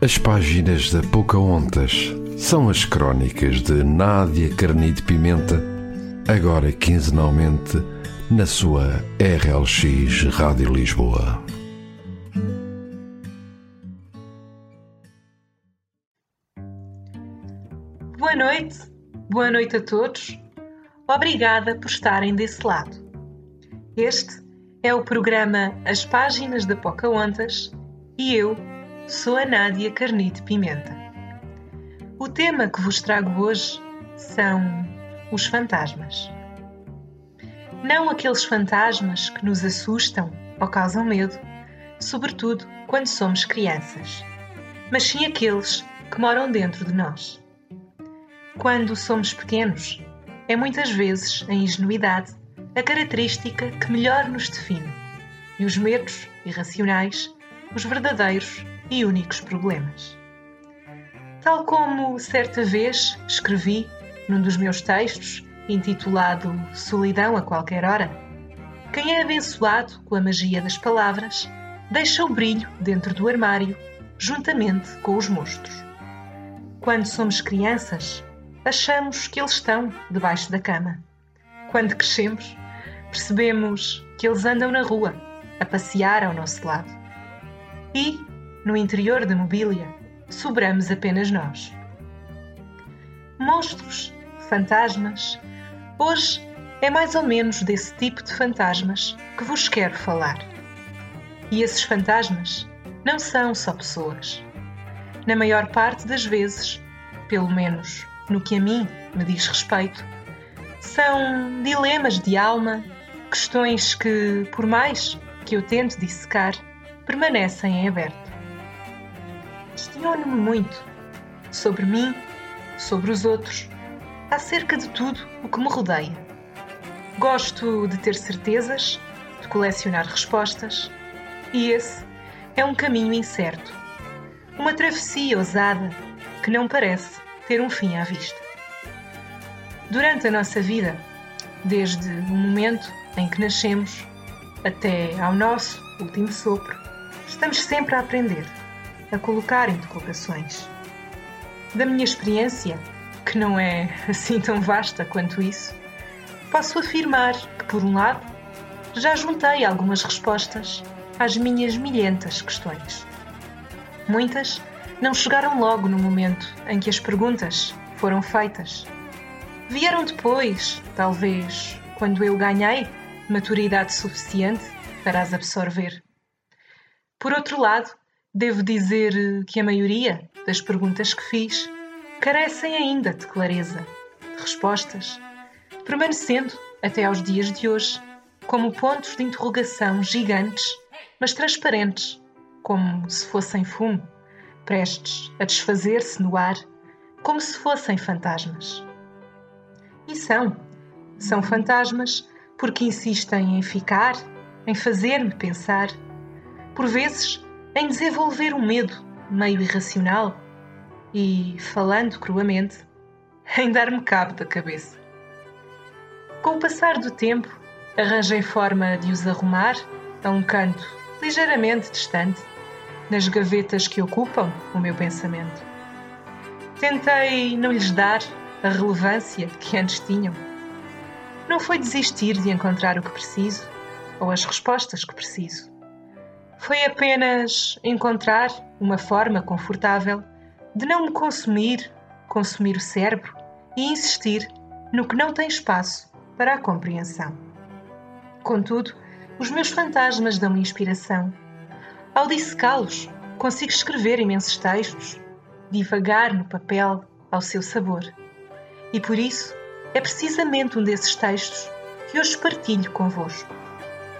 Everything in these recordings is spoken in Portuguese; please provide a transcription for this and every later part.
As páginas da Pocahontas são as crónicas de Nádia Carnide Pimenta, agora quinzenalmente na sua RLX Rádio Lisboa. Boa noite, boa noite a todos. Obrigada por estarem desse lado. Este é o programa As Páginas da Pocahontas e eu sou a Nádia Carnite Pimenta. O tema que vos trago hoje são os fantasmas. Não aqueles fantasmas que nos assustam ou causam medo, sobretudo quando somos crianças, mas sim aqueles que moram dentro de nós. Quando somos pequenos, é muitas vezes a ingenuidade a característica que melhor nos define, e os medos irracionais, os verdadeiros e únicos problemas. Tal como certa vez escrevi num dos meus textos, intitulado Solidão a Qualquer Hora, quem é abençoado com a magia das palavras deixa o brilho dentro do armário, juntamente com os monstros. Quando somos crianças, achamos que eles estão debaixo da cama. Quando crescemos, percebemos que eles andam na rua, a passear ao nosso lado. E, no interior da mobília, sobramos apenas nós. Monstros, fantasmas. Hoje é mais ou menos desse tipo de fantasmas que vos quero falar. E esses fantasmas não são só pessoas. Na maior parte das vezes, pelo menos no que a mim me diz respeito, são dilemas de alma, questões que, por mais que eu tente dissecar, permanecem em aberto questiono-me muito sobre mim, sobre os outros, acerca de tudo o que me rodeia. Gosto de ter certezas, de colecionar respostas, e esse é um caminho incerto, uma travessia ousada que não parece ter um fim à vista. Durante a nossa vida, desde o momento em que nascemos até ao nosso último sopro, estamos sempre a aprender a colocar interrogações. Da minha experiência, que não é assim tão vasta quanto isso, posso afirmar que, por um lado, já juntei algumas respostas às minhas milhentas questões. Muitas não chegaram logo no momento em que as perguntas foram feitas. Vieram depois, talvez, quando eu ganhei maturidade suficiente para as absorver. Por outro lado, Devo dizer que a maioria das perguntas que fiz carecem ainda de clareza, de respostas, permanecendo até aos dias de hoje como pontos de interrogação gigantes, mas transparentes, como se fossem fumo, prestes a desfazer-se no ar, como se fossem fantasmas. E são. São fantasmas porque insistem em ficar, em fazer-me pensar, por vezes em desenvolver um medo meio irracional e, falando cruamente, em dar-me cabo da cabeça. Com o passar do tempo, arranjei forma de os arrumar a um canto ligeiramente distante, nas gavetas que ocupam o meu pensamento. Tentei não lhes dar a relevância que antes tinham. Não foi desistir de encontrar o que preciso ou as respostas que preciso foi apenas encontrar uma forma confortável de não me consumir, consumir o cérebro e insistir no que não tem espaço para a compreensão. Contudo, os meus fantasmas dão-me inspiração. Ao dissecá-los, consigo escrever imensos textos, divagar no papel ao seu sabor. E por isso, é precisamente um desses textos que hoje partilho convosco.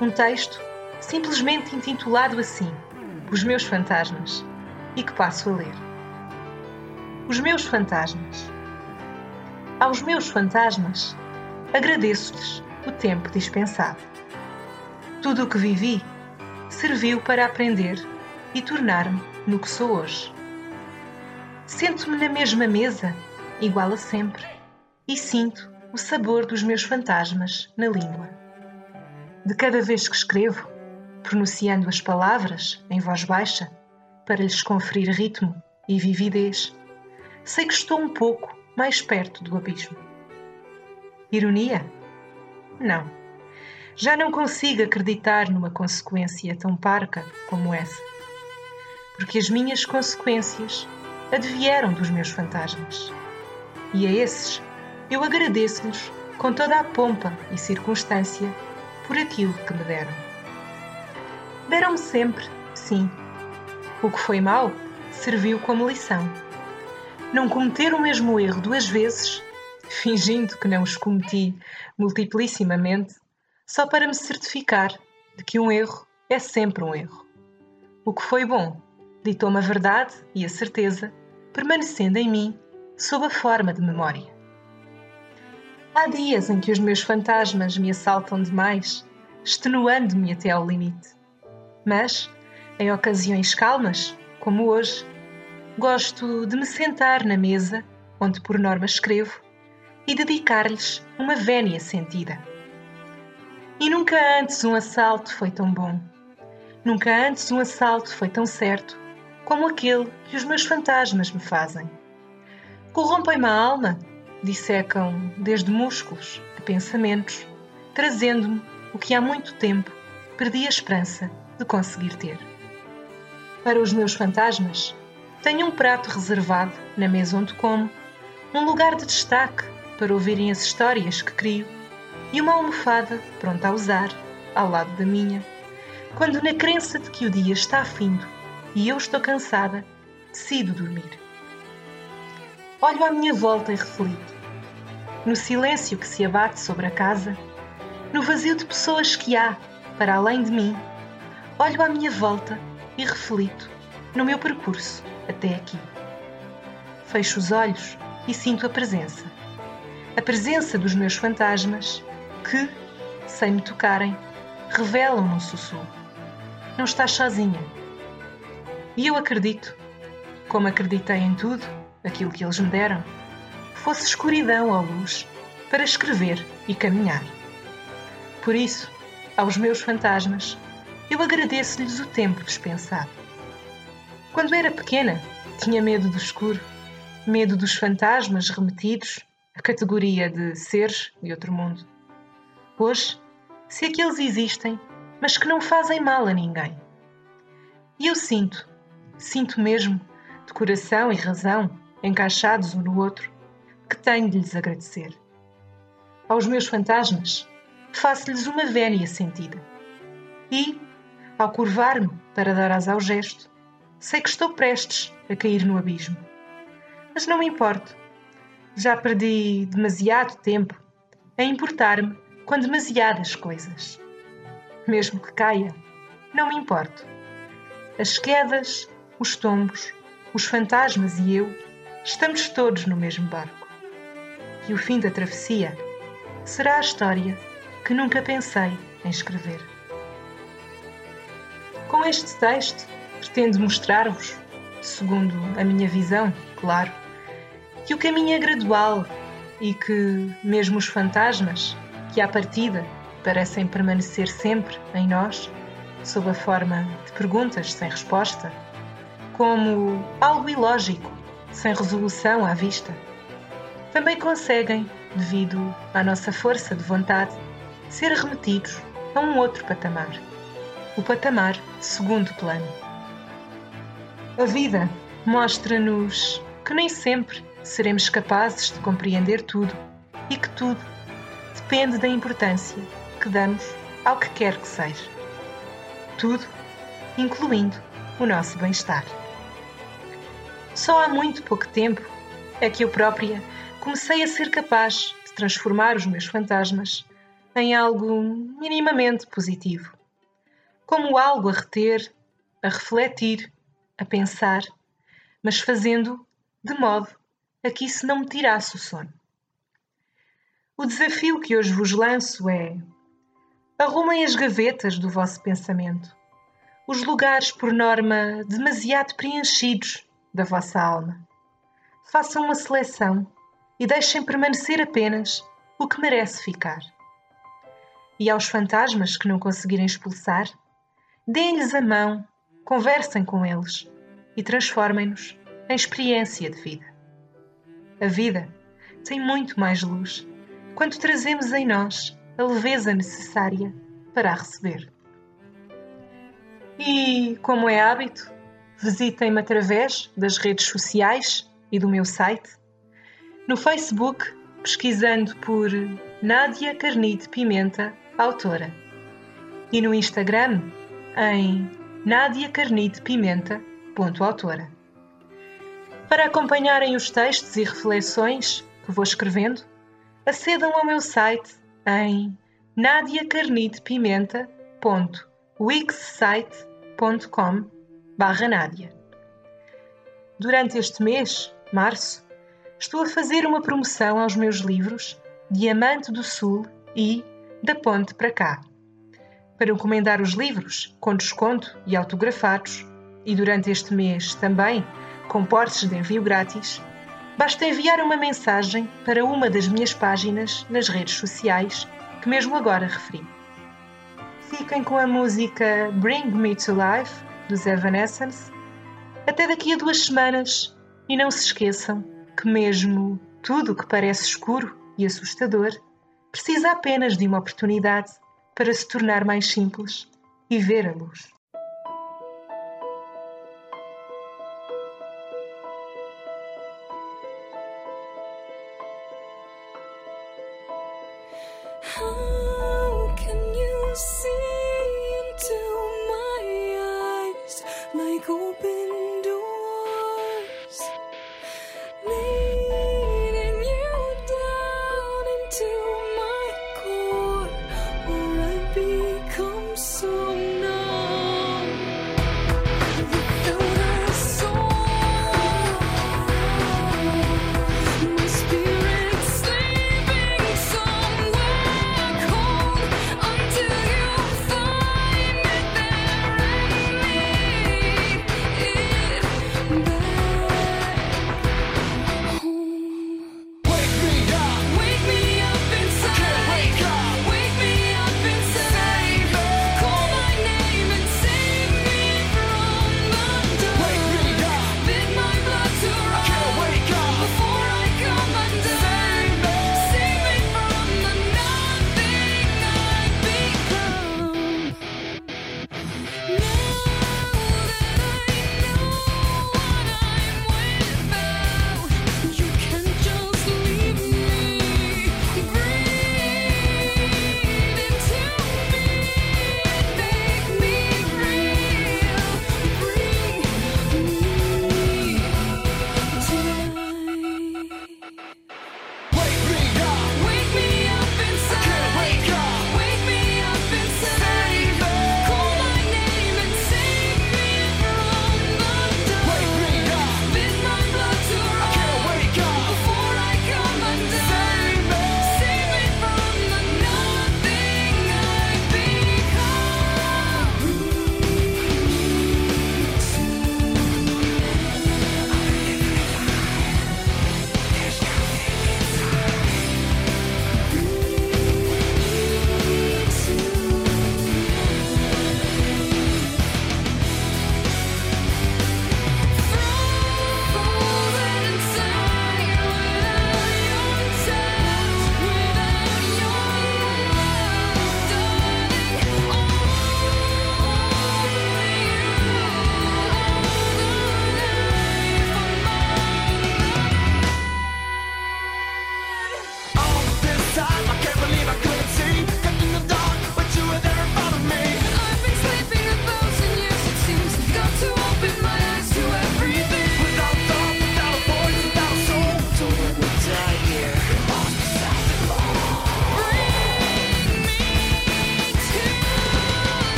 Um texto simplesmente intitulado assim, Os Meus Fantasmas, e que passo a ler. Os meus fantasmas. Aos meus fantasmas, agradeço-lhes o tempo dispensado. Tudo o que vivi serviu para aprender e tornar-me no que sou hoje. Sento-me na mesma mesa, igual a sempre, e sinto o sabor dos meus fantasmas na língua. De cada vez que escrevo, pronunciando as palavras em voz baixa para lhes conferir ritmo e vividez, sei que estou um pouco mais perto do abismo. Ironia? Não. Já não consigo acreditar numa consequência tão parca como essa. Porque as minhas consequências advieram dos meus fantasmas. E a esses eu agradeço-lhes com toda a pompa e circunstância por aquilo que me deram. Deram-me sempre, sim. O que foi mau serviu como lição. Não cometer o mesmo erro duas vezes, fingindo que não os cometi multiplissimamente, só para me certificar de que um erro é sempre um erro. O que foi bom ditou-me a verdade e a certeza, permanecendo em mim sob a forma de memória. Há dias em que os meus fantasmas me assaltam demais, extenuando-me até ao limite. Mas, em ocasiões calmas, como hoje, gosto de me sentar na mesa, onde por norma escrevo, e dedicar-lhes uma vénia sentida. E nunca antes um assalto foi tão bom. Nunca antes um assalto foi tão certo como aquele que os meus fantasmas me fazem. Corrompem-me a alma dissecam desde músculos a pensamentos, trazendo-me o que há muito tempo perdi a esperança de conseguir ter. Para os meus fantasmas, tenho um prato reservado na mesa onde como, um lugar de destaque para ouvirem as histórias que crio e uma almofada pronta a usar ao lado da minha, quando, na crença de que o dia está findo e eu estou cansada, decido dormir. Olho à minha volta e reflito no silêncio que se abate sobre a casa, no vazio de pessoas que há para além de mim, olho à minha volta e reflito no meu percurso até aqui. Fecho os olhos e sinto a presença. A presença dos meus fantasmas que, sem me tocarem, revelam num sussurro. Não estás sozinha. E eu acredito, como acreditei em tudo, aquilo que eles me deram, fosse escuridão ou luz para escrever e caminhar. Por isso, aos meus fantasmas, eu agradeço-lhes o tempo dispensado. Quando era pequena, tinha medo do escuro, medo dos fantasmas remetidos à categoria de seres de outro mundo. Hoje, se aqueles existem, mas que não fazem mal a ninguém. E eu sinto, sinto mesmo, de coração e razão, encaixados um no outro, que tenho de lhes agradecer. Aos meus fantasmas, faço-lhes uma vénia sentida. E, ao curvar-me para dar asa ao gesto, sei que estou prestes a cair no abismo. Mas não me importo. Já perdi demasiado tempo a importar-me com demasiadas coisas. Mesmo que caia, não me importo. As quedas, os tombos, os fantasmas e eu estamos todos no mesmo barco e o fim da travessia será a história que nunca pensei em escrever. Com este texto, pretendo mostrar-vos, segundo a minha visão, claro, que o caminho é gradual e que, mesmo os fantasmas, que à partida parecem permanecer sempre em nós, sob a forma de perguntas sem resposta, como algo ilógico, sem resolução à vista também conseguem, devido à nossa força de vontade, ser remetidos a um outro patamar o patamar segundo plano. A vida mostra-nos que nem sempre seremos capazes de compreender tudo e que tudo depende da importância que damos ao que quer que seja. Tudo, incluindo o nosso bem-estar. Só há muito pouco tempo é que eu própria comecei a ser capaz de transformar os meus fantasmas em algo minimamente positivo. Como algo a reter, a refletir, a pensar, mas fazendo de modo a que isso não me tirasse o sono. O desafio que hoje vos lanço é: arrumem as gavetas do vosso pensamento, os lugares por norma demasiado preenchidos da vossa alma. Façam uma seleção e deixem permanecer apenas o que merece ficar. E aos fantasmas que não conseguirem expulsar, deem-lhes a mão, conversem com eles e transformem-nos em experiência de vida. A vida tem muito mais luz quando trazemos em nós a leveza necessária para a receber. E, como é hábito, visitem-me através das redes sociais e do meu site. No Facebook, pesquisando por Nádia Carnide Pimenta, autora. E no Instagram, em Nádia Carnide Pimenta, ponto autora. Para acompanharem os textos e reflexões que vou escrevendo, acedam ao meu site em nadiacarnidepimenta.wixsite.com barra Nádia. Durante este mês, março, estou a fazer uma promoção aos meus livros Diamante do Sul e Da Ponte para Cá. Para encomendar os livros com desconto e autografados, e durante este mês também com portes de envio grátis, basta enviar uma mensagem para uma das minhas páginas nas redes sociais que mesmo agora referi. Fiquem com a música Bring Me to Life dos Evanescence. Até daqui a duas semanas e não se esqueçam que mesmo tudo o que parece escuro e assustador precisa apenas de uma oportunidade para se tornar mais simples e ver a luz. How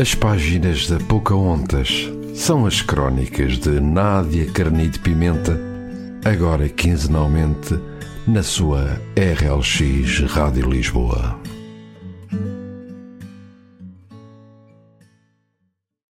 As páginas da Pocahontas são as crónicas de Nádia Carnide Pimenta, agora quinzenalmente na sua RLX Rádio Lisboa.